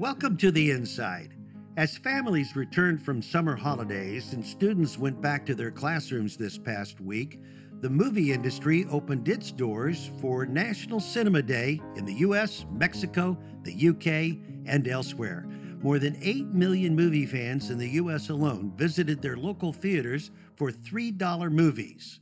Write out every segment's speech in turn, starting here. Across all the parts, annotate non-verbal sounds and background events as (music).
Welcome to the Inside. As families returned from summer holidays and students went back to their classrooms this past week, the movie industry opened its doors for National Cinema Day in the US, Mexico, the UK, and elsewhere. More than 8 million movie fans in the US alone visited their local theaters for $3 movies.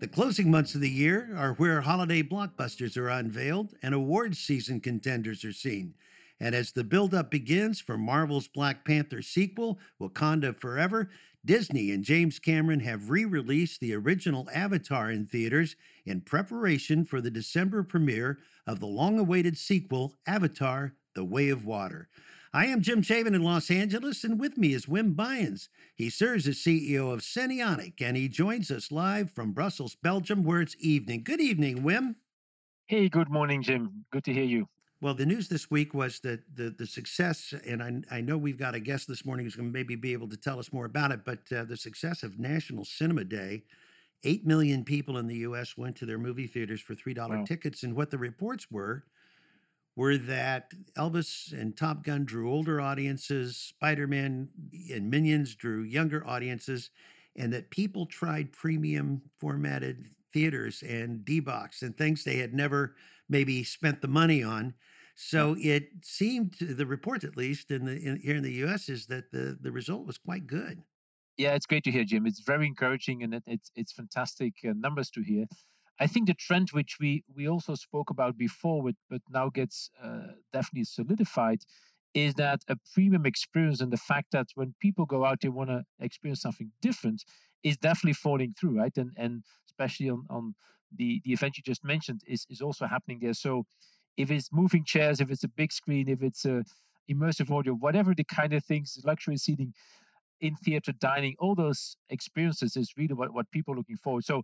The closing months of the year are where holiday blockbusters are unveiled and awards season contenders are seen. And as the buildup begins for Marvel's Black Panther sequel, Wakanda Forever, Disney and James Cameron have re released the original Avatar in theaters in preparation for the December premiere of the long awaited sequel, Avatar The Way of Water. I am Jim Chabin in Los Angeles, and with me is Wim Buyens. He serves as CEO of Cinionic, and he joins us live from Brussels, Belgium, where it's evening. Good evening, Wim. Hey, good morning, Jim. Good to hear you. Well, the news this week was that the the success, and I, I know we've got a guest this morning who's going to maybe be able to tell us more about it, but uh, the success of National Cinema Day. Eight million people in the U.S. went to their movie theaters for three dollar wow. tickets, and what the reports were were that Elvis and Top Gun drew older audiences, Spider Man and Minions drew younger audiences, and that people tried premium formatted theaters and D box and things they had never maybe spent the money on. So it seemed, the reports at least in the in, here in the U.S. is that the the result was quite good. Yeah, it's great to hear, Jim. It's very encouraging, and it, it's it's fantastic uh, numbers to hear. I think the trend which we we also spoke about before, with, but now gets uh, definitely solidified, is that a premium experience and the fact that when people go out, they want to experience something different, is definitely falling through, right? And and especially on on the the event you just mentioned is is also happening there. So if it's moving chairs, if it's a big screen, if it's a immersive audio, whatever the kind of things, luxury seating in theater dining, all those experiences is really what, what people are looking for. So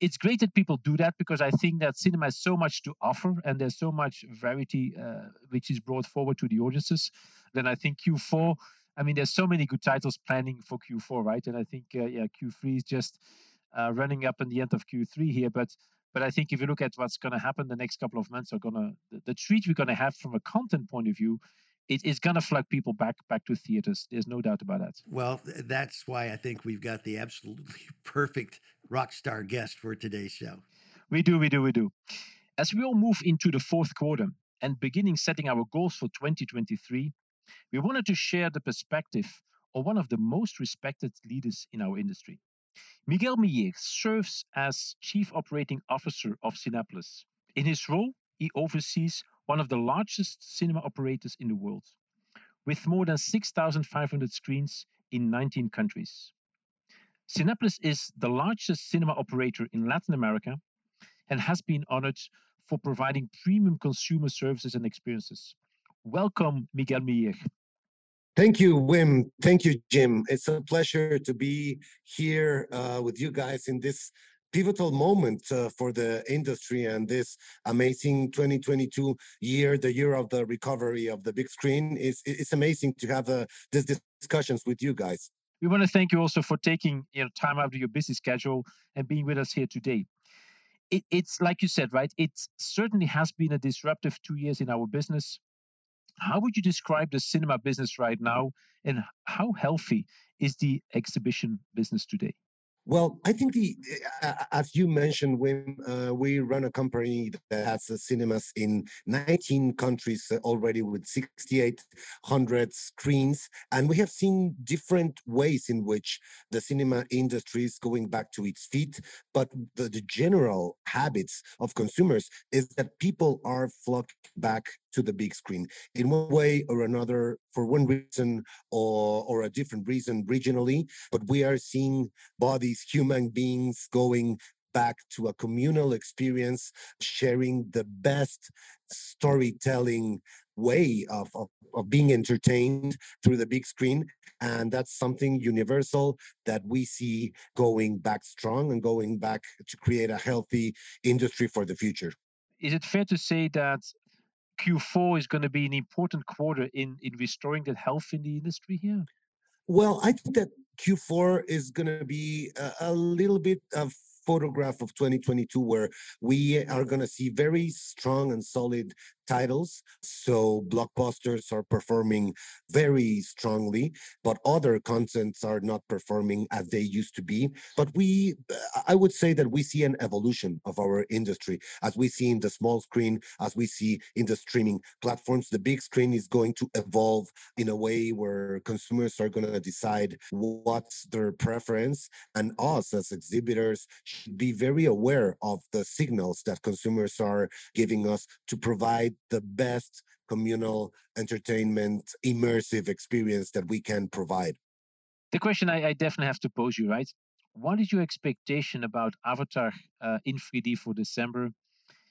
it's great that people do that because I think that cinema has so much to offer and there's so much variety uh, which is brought forward to the audiences. Then I think Q4, I mean, there's so many good titles planning for Q4, right? And I think, uh, yeah, Q3 is just uh, running up in the end of Q3 here. But but I think if you look at what's going to happen the next couple of months are going to the, the treat we're going to have from a content point of view it is going to flood people back back to theaters. There's no doubt about that. Well, that's why I think we've got the absolutely (laughs) perfect rock star guest for today's show. We do, we do, we do. As we all move into the fourth quarter and beginning setting our goals for 2023, we wanted to share the perspective of one of the most respected leaders in our industry. Miguel Mier serves as Chief Operating Officer of Cinépolis. In his role, he oversees one of the largest cinema operators in the world, with more than 6,500 screens in 19 countries. Cinépolis is the largest cinema operator in Latin America and has been honored for providing premium consumer services and experiences. Welcome, Miguel Mier. Thank you, Wim. Thank you, Jim. It's a pleasure to be here uh, with you guys in this pivotal moment uh, for the industry and this amazing 2022 year, the year of the recovery of the big screen. It's, it's amazing to have uh, these discussions with you guys. We want to thank you also for taking you know, time out of your busy schedule and being with us here today. It, it's like you said, right? It certainly has been a disruptive two years in our business how would you describe the cinema business right now, and how healthy is the exhibition business today? Well, I think the uh, as you mentioned, when uh, we run a company that has uh, cinemas in 19 countries uh, already with 6,800 screens, and we have seen different ways in which the cinema industry is going back to its feet. But the, the general habits of consumers is that people are flocking back to the big screen in one way or another for one reason or, or a different reason regionally. But we are seeing bodies, human beings going back to a communal experience, sharing the best storytelling way of, of, of, being entertained through the big screen. And that's something universal that we see going back strong and going back to create a healthy industry for the future. Is it fair to say that Q4 is going to be an important quarter in in restoring that health in the industry here? Well, I think that Q4 is going to be a, a little bit of photograph of 2022 where we are going to see very strong and solid titles. So blockbusters are performing very strongly, but other contents are not performing as they used to be. But we, I would say that we see an evolution of our industry as we see in the small screen, as we see in the streaming platforms. The big screen is going to evolve in a way where consumers are going to decide what's their preference. And us as exhibitors should be very aware of the signals that consumers are giving us to provide the best communal entertainment immersive experience that we can provide. The question I, I definitely have to pose you right? What is your expectation about avatar uh, in 3d for december?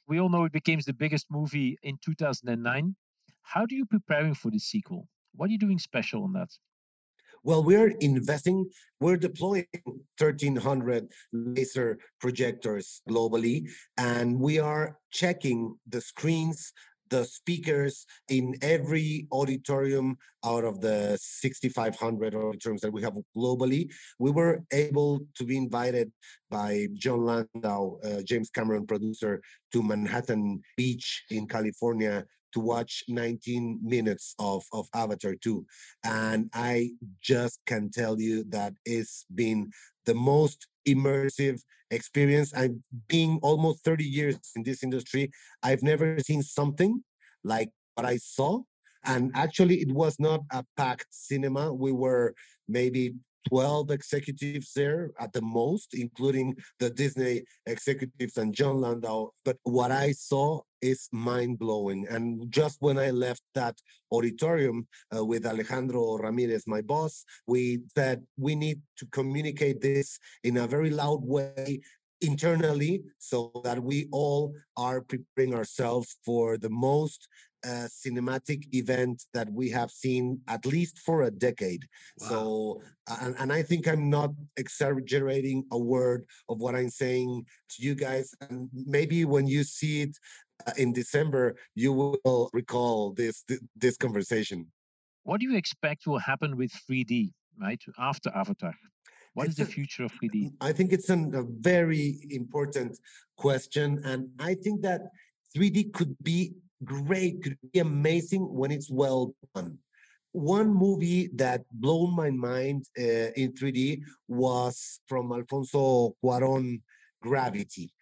We all know it became the biggest movie in 2009 how are you preparing for the sequel? What are you doing special on that? Well, we're investing, we're deploying 1,300 laser projectors globally, and we are checking the screens the speakers in every auditorium out of the 6,500 auditoriums that we have globally. We were able to be invited by Jon Landau, uh, James Cameron producer, to Manhattan Beach in California to watch 19 minutes of, of Avatar 2. And I just can tell you that it's been the most immersive experience. I'm being almost 30 years in this industry. I've never seen something like what I saw. And actually, it was not a packed cinema. We were maybe 12 executives there at the most, including the Disney executives and Jon Landau. But what I saw is mind blowing. And just when I left that auditorium uh, with Alejandro Ramirez, my boss, we said we need to communicate this in a very loud way internally so that we all are preparing ourselves for the most uh, cinematic event that we have seen at least for a decade. Wow. So, and, and I think I'm not exaggerating a word of what I'm saying to you guys. And maybe when you see it uh, in December, you will recall this this conversation. What do you expect will happen with 3D, right, after Avatar? What is the future of 3D? I think it's an, a very important question. And I think that 3D could be great, could be amazing when it's well done. One movie that blew my mind uh, in 3D was from Alfonso Cuaron, Gravity.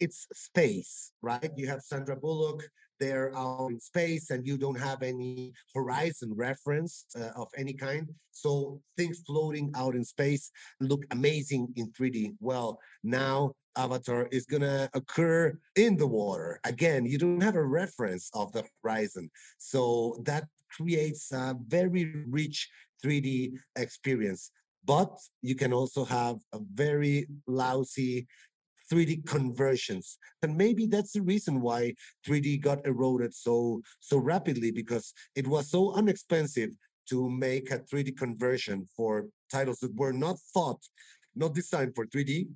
It's space, right? You have Sandra Bullock there out in space and you don't have any horizon reference uh, of any kind. So things floating out in space look amazing in 3D. Well, now avatar is going to occur in the water. Again, you don't have a reference of the horizon. So that creates a very rich 3D experience. But you can also have a very lousy 3D conversions. And maybe that's the reason why 3D got eroded so so rapidly because it was so inexpensive to make a 3D conversion for titles that were not thought, not designed for 3D,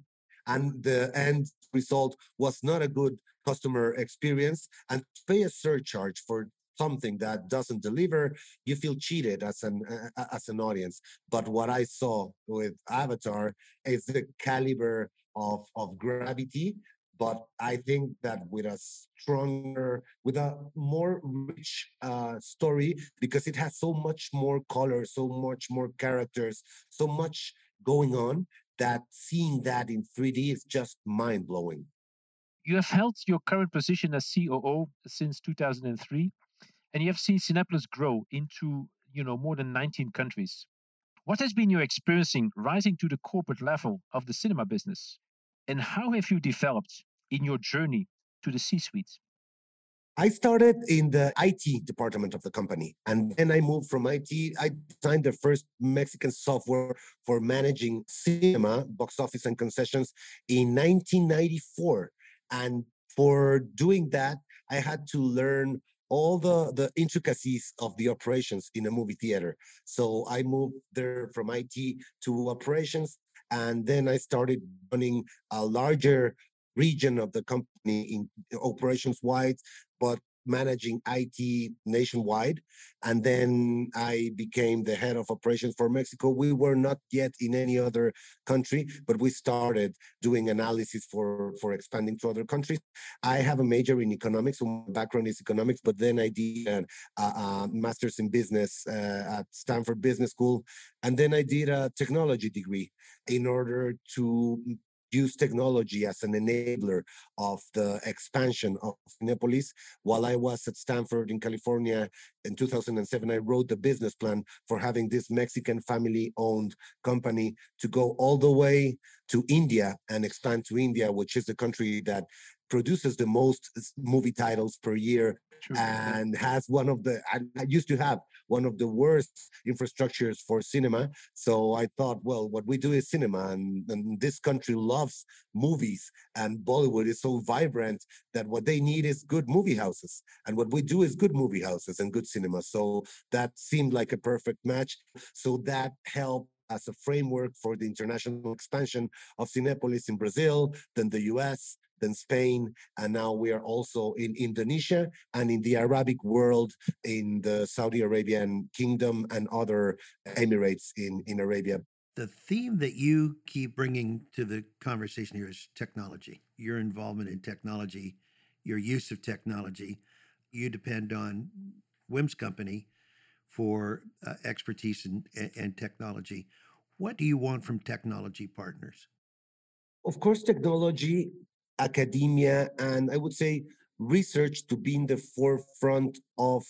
and the end result was not a good customer experience and pay a surcharge for something that doesn't deliver you feel cheated as an uh, as an audience but what i saw with avatar is the caliber of of gravity but i think that with a stronger with a more rich uh, story because it has so much more color so much more characters so much going on that seeing that in 3D is just mind blowing. You have held your current position as COO since 2003, and you have seen Cinepolis grow into you know more than 19 countries. What has been your experiencing rising to the corporate level of the cinema business, and how have you developed in your journey to the C-suite? I started in the IT department of the company. And then I moved from IT. I designed the first Mexican software for managing cinema, box office, and concessions in 1994. And for doing that, I had to learn all the, the intricacies of the operations in a movie theater. So I moved there from IT to operations. And then I started running a larger region of the company in operations wide but managing IT nationwide. And then I became the head of operations for Mexico. We were not yet in any other country, but we started doing analysis for, for expanding to other countries. I have a major in economics, so my background is economics, but then I did a, a master's in business uh, at Stanford Business School. And then I did a technology degree in order to use technology as an enabler of the expansion of Cinepolis. While I was at Stanford in California in 2007, I wrote the business plan for having this Mexican family owned company to go all the way to India and expand to India, which is the country that produces the most movie titles per year True. and has one of the I, I, used to have one of the worst infrastructures for cinema. So i thought well what we do is cinema and, and this country loves movies and bollywood is so vibrant that what they need is good movie houses and what we do is good movie houses and good cinema. So that seemed like a perfect match. So that helped as a framework for the international expansion of Cinepolis in Brazil, then the US, then Spain, and now we are also in Indonesia and in the Arabic world in the Saudi Arabian kingdom and other emirates in, in Arabia. The theme that you keep bringing to the conversation here is technology, your involvement in technology, your use of technology. You depend on Wim's company for uh, expertise in, and technology. What do you want from technology partners? Of course, technology academia and I would say research to be in the forefront of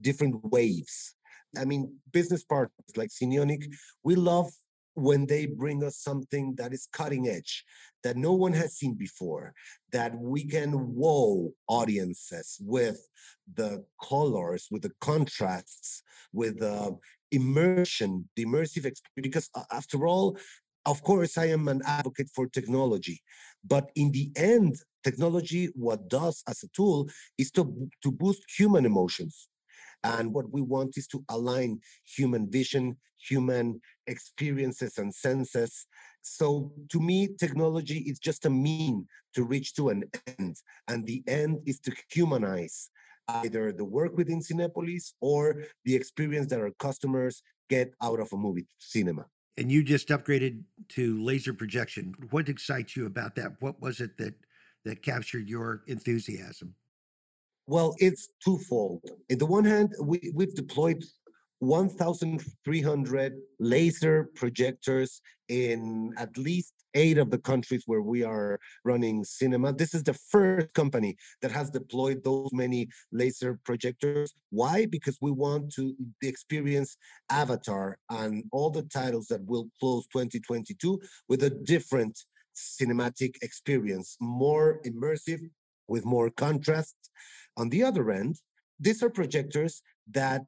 different waves. I mean, business partners like Cinionic, we love when they bring us something that is cutting edge, that no one has seen before, that we can wow audiences with the colors, with the contrasts, with the immersion, the immersive experience. Because uh, after all, of course, I am an advocate for technology, but in the end, technology, what does as a tool is to, to boost human emotions. And what we want is to align human vision, human experiences and senses. So to me, technology is just a mean to reach to an end. And the end is to humanize either the work within Cinepolis or the experience that our customers get out of a movie cinema and you just upgraded to laser projection. What excites you about that? What was it that that captured your enthusiasm? Well, it's twofold. In the one hand, we, we've deployed 1,300 laser projectors in at least eight of the countries where we are running cinema. This is the first company that has deployed those many laser projectors. Why? Because we want to experience Avatar and all the titles that will close 2022 with a different cinematic experience, more immersive, with more contrast. On the other end, these are projectors that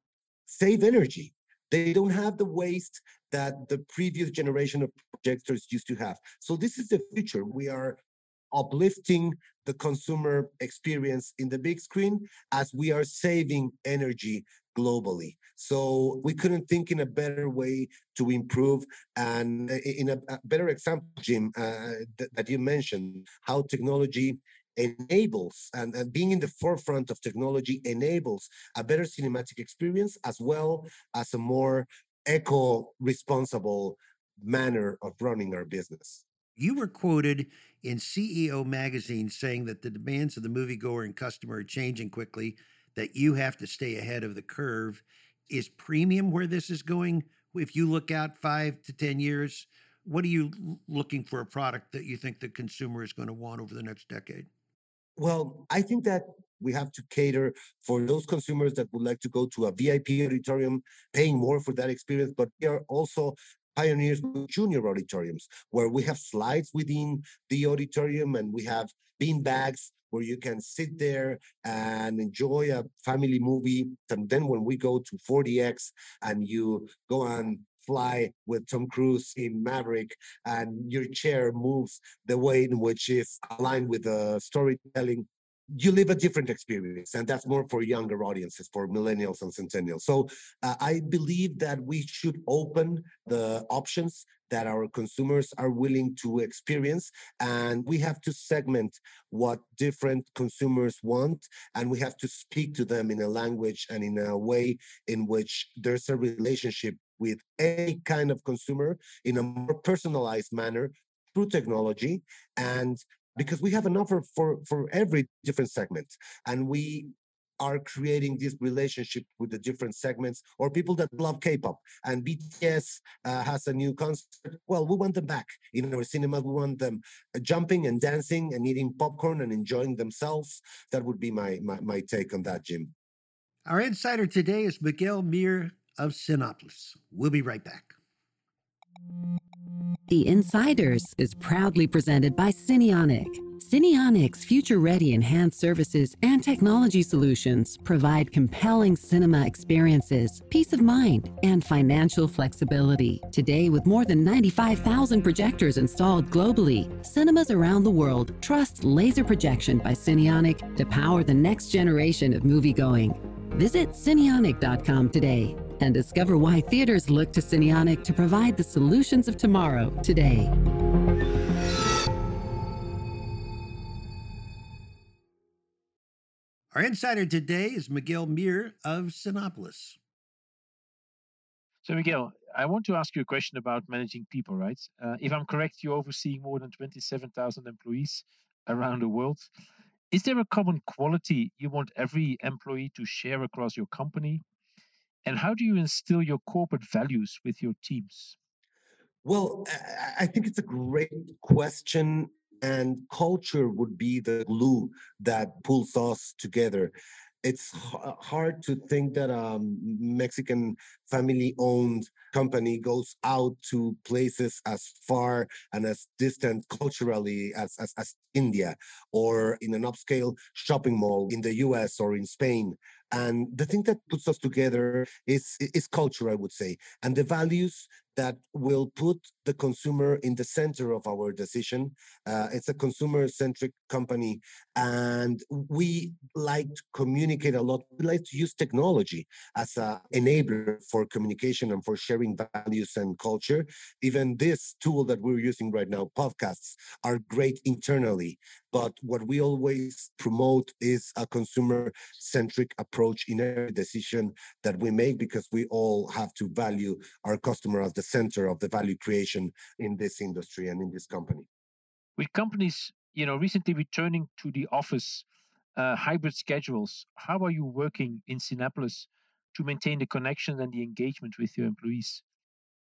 save energy. They don't have the waste that the previous generation of projectors used to have. So this is the future. We are uplifting the consumer experience in the big screen as we are saving energy globally. So we couldn't think in a better way to improve. And in a, better example, Jim, uh, th- that you mentioned, how technology enables and, and being in the forefront of technology enables a better cinematic experience as well as a more eco responsible manner of running our business. You were quoted in CEO magazine saying that the demands of the moviegoer and customer are changing quickly, that you have to stay ahead of the curve. Is premium where this is going? If you look out five to 10 years, what are you looking for a product that you think the consumer is going to want over the next decade? Well, I think that we have to cater for those consumers that would like to go to a VIP auditorium, paying more for that experience, but we are also pioneers with junior auditoriums where we have slides within the auditorium and we have bean bags where you can sit there and enjoy a family movie. And then when we go to 4DX and you go and fly with Tom Cruise in Maverick, and your chair moves the way in which is aligned with the storytelling you live a different experience and that's more for younger audiences for millennials and centennials. So uh, i believe that we should open the options that our consumers are willing to experience and we have to segment what different consumers want and we have to speak to them in a language and in a way in which there's a relationship with any kind of consumer in a more personalized manner through technology and because we have an offer for for every different segment and we are creating this relationship with the different segments or people that love K-pop and BTS uh, has a new concert. Well, we want them back in our cinema. We want them uh, jumping and dancing and eating popcorn and enjoying themselves. That would be my, my, my take on that, Jim. Our insider today is Miguel Mier of Cinépolis. We'll be right back. The Insiders is proudly presented by Cinionic. Cinionic's future ready enhanced services and technology solutions provide compelling cinema experiences, peace of mind, and financial flexibility. Today, with more than 95,000 projectors installed globally, cinemas around the world trust laser projection by Cinionic to power the next generation of moviegoing. Visit Cinionic.com today and discover why theaters look to Cinionic to provide the solutions of tomorrow today. Our insider today is Miguel Mier of Cinépolis. So, Miguel, I want to ask you a question about managing people, right? Uh, if I'm correct, you're overseeing more than 27,000 employees around the world. Is there a common quality you want every employee to share across your company? And how do you instill your corporate values with your teams? Well, I think it's a great question, and culture would be the glue that pulls us together. It's uh, hard to think that a Mexican family owned company goes out to places as far and as distant culturally as, as, as India or in an upscale shopping mall in the US or in Spain and the thing that puts us together is is culture, I would say, and the values that will put the consumer in the center of our decision. Uh, it's a consumer-centric company, and we like to communicate a lot. We like to use technology as an enabler for communication and for sharing values and culture. Even this tool that we're using right now, podcasts, are great internally. But what we always promote is a consumer centric approach in every decision that we make because we all have to value our customer as the center of the value creation in this industry and in this company. With companies, you know, recently returning to the office, uh, hybrid schedules, how are you working in Cinépolis to maintain the connection and the engagement with your employees?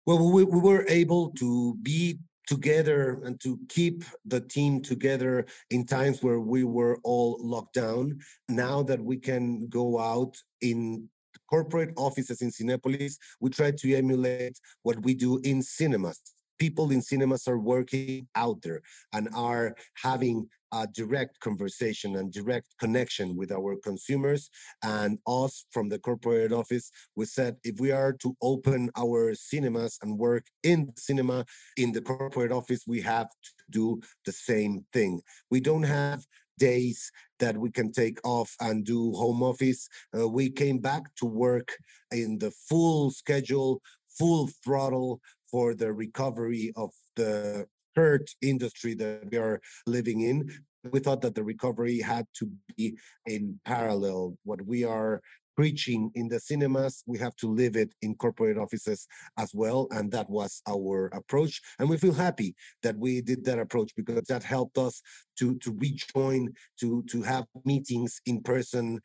Well, we, we were able to be together and to keep the team together in times where we were all locked down. Now that we can go out in corporate offices in Cinepolis, we try to emulate what we do in cinemas. People in cinemas are working out there and are having a direct conversation and direct connection with our consumers and us from the corporate office. We said if we are to open our cinemas and work in cinema in the corporate office we have to do the same thing. We don't have days that we can take off and do home office. Uh, we came back to work in the full schedule, full throttle, for the recovery of the hurt industry that we are living in. We thought that the recovery had to be in parallel. What we are preaching in the cinemas, we have to live it in corporate offices as well. And that was our approach. And we feel happy that we did that approach because that helped us to, to rejoin, to, to have meetings in person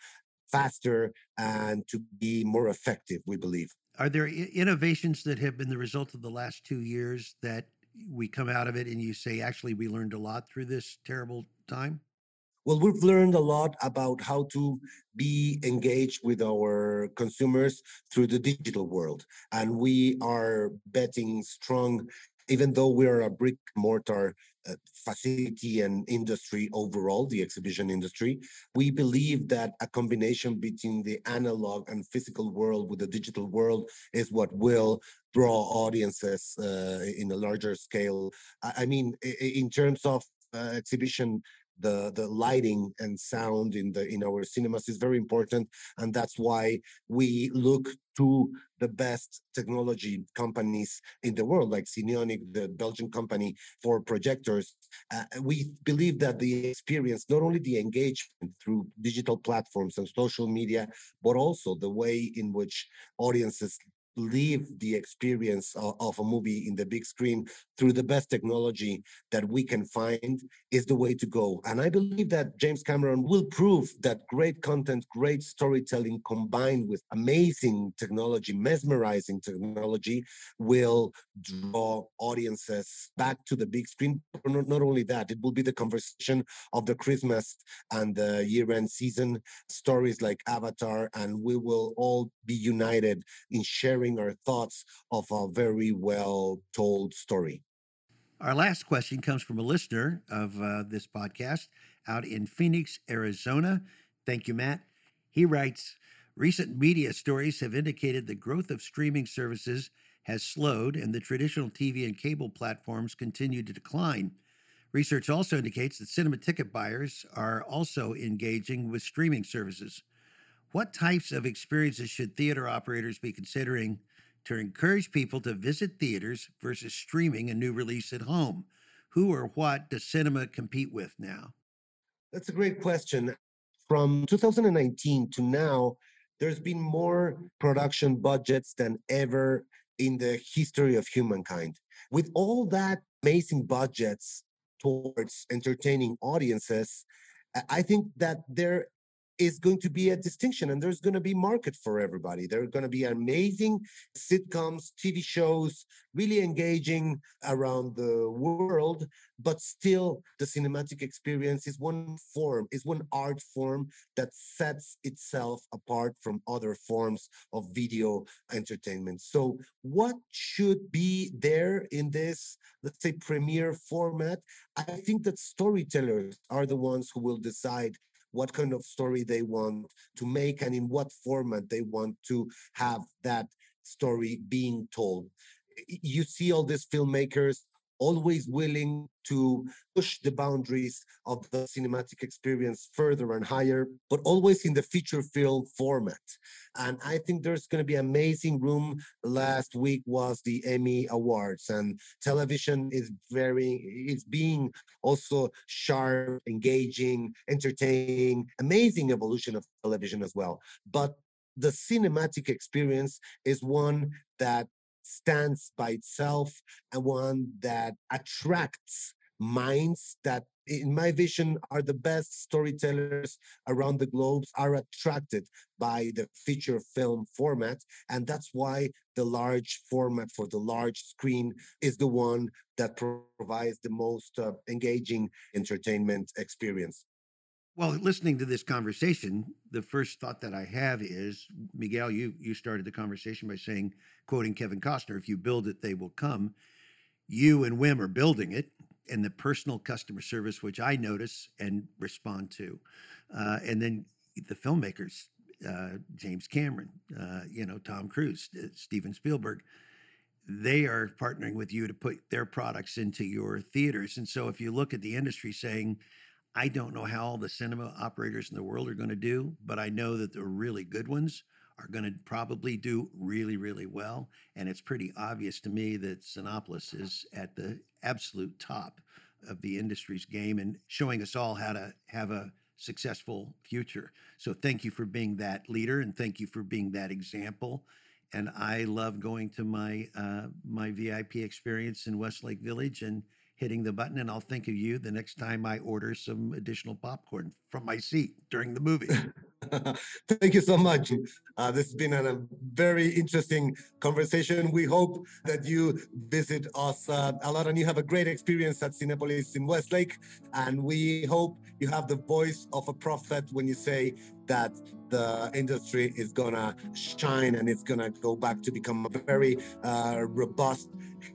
faster and to be more effective, we believe. Are there innovations that have been the result of the last two years that we come out of it and you say, actually, we learned a lot through this terrible time? Well, we've learned a lot about how to be engaged with our consumers through the digital world. And we are betting strong, even though we are a brick mortar uh, facility and industry overall, the exhibition industry. We believe that a combination between the analog and physical world with the digital world is what will draw audiences uh, in a larger scale. I, mean, in terms of uh, exhibition the the lighting and sound in the in our cinemas is very important and that's why we look to the best technology companies in the world like Cinionic the Belgian company for projectors. Uh, we believe that the experience not only the engagement through digital platforms and social media but also the way in which audiences live the experience of, of, a movie in the big screen through the best technology that we can find is the way to go. And I believe that James Cameron will prove that great content, great storytelling combined with amazing technology, mesmerizing technology will draw audiences back to the big screen. Not, not only that, it will be the conversation of the Christmas and the year-end season, stories like Avatar, and we will all be united in sharing sharing our thoughts of a very well told story. Our last question comes from a listener of uh, this podcast out in Phoenix, Arizona. Thank you, Matt. He writes Recent media stories have indicated the growth of streaming services has slowed and the traditional TV and cable platforms continue to decline. Research also indicates that cinema ticket buyers are also engaging with streaming services. What types of experiences should theater operators be considering to encourage people to visit theaters versus streaming a new release at home? Who or what does cinema compete with now? That's a great question. From 2019 to now, there's been more production budgets than ever in the history of humankind. With all that amazing budgets towards entertaining audiences, I think that there is going to be a distinction and there's going to be market for everybody. There are going to be amazing sitcoms tv shows really engaging around the world but still the cinematic experience is one form is one art form that sets itself apart from other forms of video entertainment. So what should be there in this let's say premiere format? I think that storytellers are the ones who will decide what kind of story they want to make and in what format they want to have that story being told. You see all these filmmakers always willing to push the boundaries of the cinematic experience further and higher, but always in the feature film format. And I think there's going to be amazing room. Last week was the Emmy Awards, and television is very, is being also sharp, engaging, entertaining, amazing evolution of television as well. But the cinematic experience is one that stands by itself and one that attracts minds that in my vision are the best storytellers around the globe are attracted by the feature film format. And that's why the large format for the large screen is the one that provides the most uh, engaging entertainment experience well, listening to this conversation, the first thought that I have is Miguel, you you started the conversation by saying, quoting Kevin Costner, if you build it, they will come. You and Wim are building it, and the personal customer service, which I notice and respond to. Uh, and then the filmmakers, uh, James Cameron, uh, you know, Tom Cruise, uh, Steven Spielberg, they are partnering with you to put their products into your theaters. And so if you look at the industry saying, I don't know how all the cinema operators in the world are going to do, but I know that the really good ones are going to probably do really, really well. And it's pretty obvious to me that Cinépolis is at the absolute top of the industry's game and showing us all how to have a successful future. So thank you for being that leader and thank you for being that example. And I love going to my uh, my VIP experience in Westlake Village and hitting the button, and I'll think of you the next time I order some additional popcorn from my seat during the movie. (laughs) Thank you so much. Uh, this has been a very interesting conversation. We hope that you visit us uh, a lot and you have a great experience at Cinepolis in Westlake. And we hope you have the voice of a prophet when you say that the industry is gonna shine and it's gonna go back to become a very uh, robust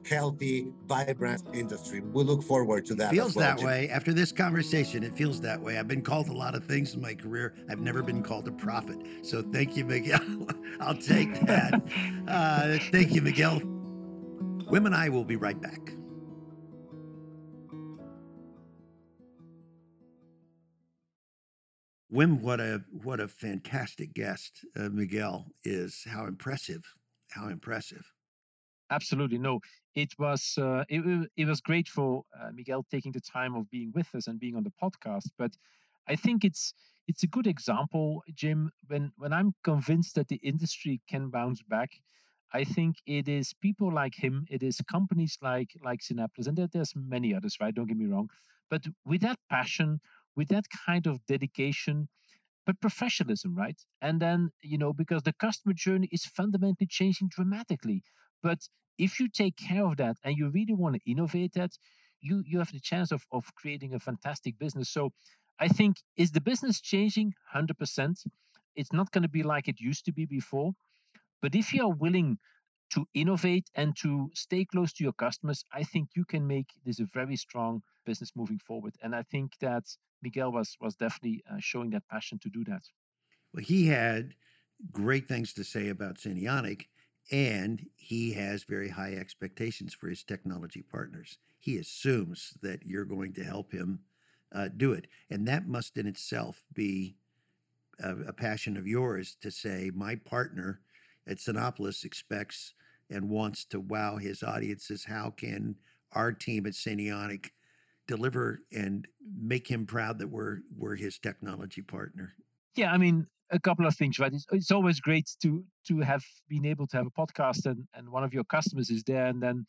healthy, vibrant industry. We look forward to that. It feels well, that Jim. way after this conversation. It feels that way. I've been called a lot of things in my career. I've never been called a prophet. So thank you, Miguel. (laughs) I'll take that. (laughs) uh, thank you, Miguel. Wim, I will be right back. Wim, what a what a fantastic guest uh, Miguel is. How impressive! How impressive! Absolutely, no. It was uh, it, it was great for uh, Miguel taking the time of being with us and being on the podcast. But I think it's it's a good example, Jim. When when I'm convinced that the industry can bounce back, I think it is people like him, it is companies like like Cinépolis, and there, there's many others, right? Don't get me wrong, but with that passion, with that kind of dedication, but professionalism, right? And then you know because the customer journey is fundamentally changing dramatically. But if you take care of that and you really want to innovate that, you you have the chance of of creating a fantastic business. So I think is the business changing 100%. It's not going to be like it used to be before. But if you are willing to innovate and to stay close to your customers, I think you can make this a very strong business moving forward. And I think that Miguel was was definitely uh, showing that passion to do that. Well, he had great things to say about Cinionic, and he has very high expectations for his technology partners. He assumes that you're going to help him uh, do it. And that must in itself be a, a, passion of yours to say, my partner at Cinépolis expects and wants to wow his audiences. How can our team at Cinionic deliver and make him proud that we're we're his technology partner? Yeah, I mean, a couple of things, right? It's, it's always great to to have been able to have a podcast and, and one of your customers is there and then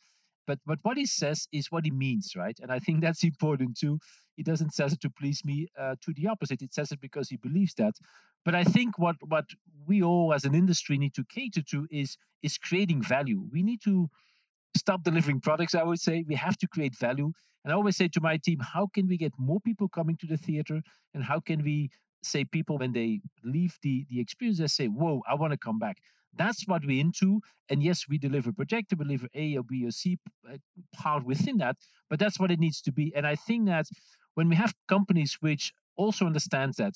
but but what he says is what he means, right? And I think that's (laughs) important too. He doesn't say it to please me. Uh, to the opposite, it says it because he believes that. But I think what what we all as an industry need to cater to is is creating value. We need to stop delivering products. I would say we have to create value. And I always say to my team, how can we get more people coming to the theater, and how can we say people when they leave the the experience, they say, "Whoa, I want to come back." That's what we're into. And yes, we deliver projector, we deliver A or B or C uh, part within that, but that's what it needs to be. And I think that when we have companies which also understands that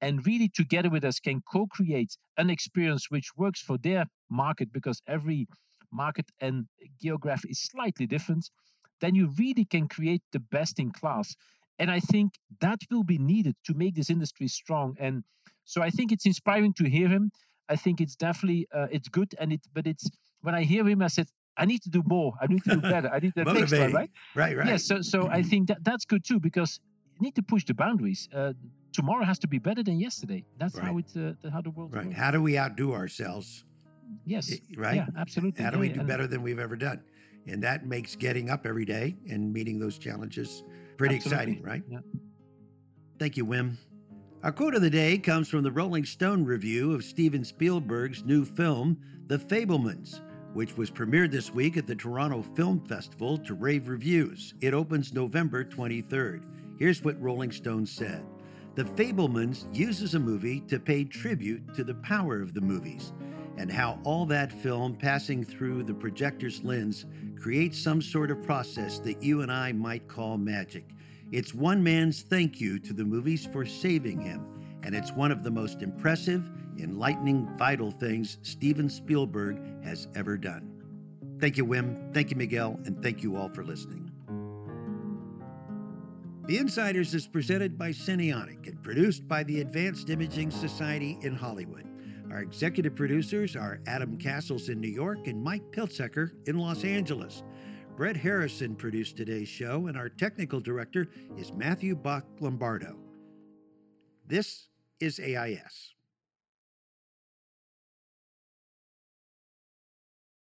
and really together with us can co-create an experience which works for their market because every market and geography is slightly different, then you really can create the best in class. And I think that will be needed to make this industry strong. And so I think it's inspiring to hear him. I think it's definitely uh, it's good, and it but it's when I hear him, I said I need to do more. I need to do better. I need (laughs) that next time, right? Right, right. Yeah. So so I think that that's good too because you need to push the boundaries. Uh, tomorrow has to be better than yesterday. That's right. how it uh, how the world right. Works. How do we outdo ourselves? Yes. Right. Yeah. Absolutely. How do we do better than we've ever done? And that makes getting up every day and meeting those challenges pretty absolutely. exciting, right? Yeah. Thank you, Wim. Our quote of the day comes from the Rolling Stone review of Steven Spielberg's new film, The Fabelmans, which was premiered this week at the Toronto Film Festival to rave reviews. It opens November 23rd. Here's what Rolling Stone said The Fabelmans uses a movie to pay tribute to the power of the movies and how all that film passing through the projector's lens creates some sort of process that you and I might call magic. It's one man's thank you to the movies for saving him, and it's one of the most impressive, enlightening, vital things Steven Spielberg has ever done. Thank you, Wim. Thank you, Miguel. And thank you all for listening. The Insiders is presented by Cinionic and produced by the Advanced Imaging Society in Hollywood. Our executive producers are Adam Castles in New York and Mike Piltzecker in Los Angeles. Brett Harrison produced today's show, and our technical director is Matthew Bach Lombardo. This is AIS.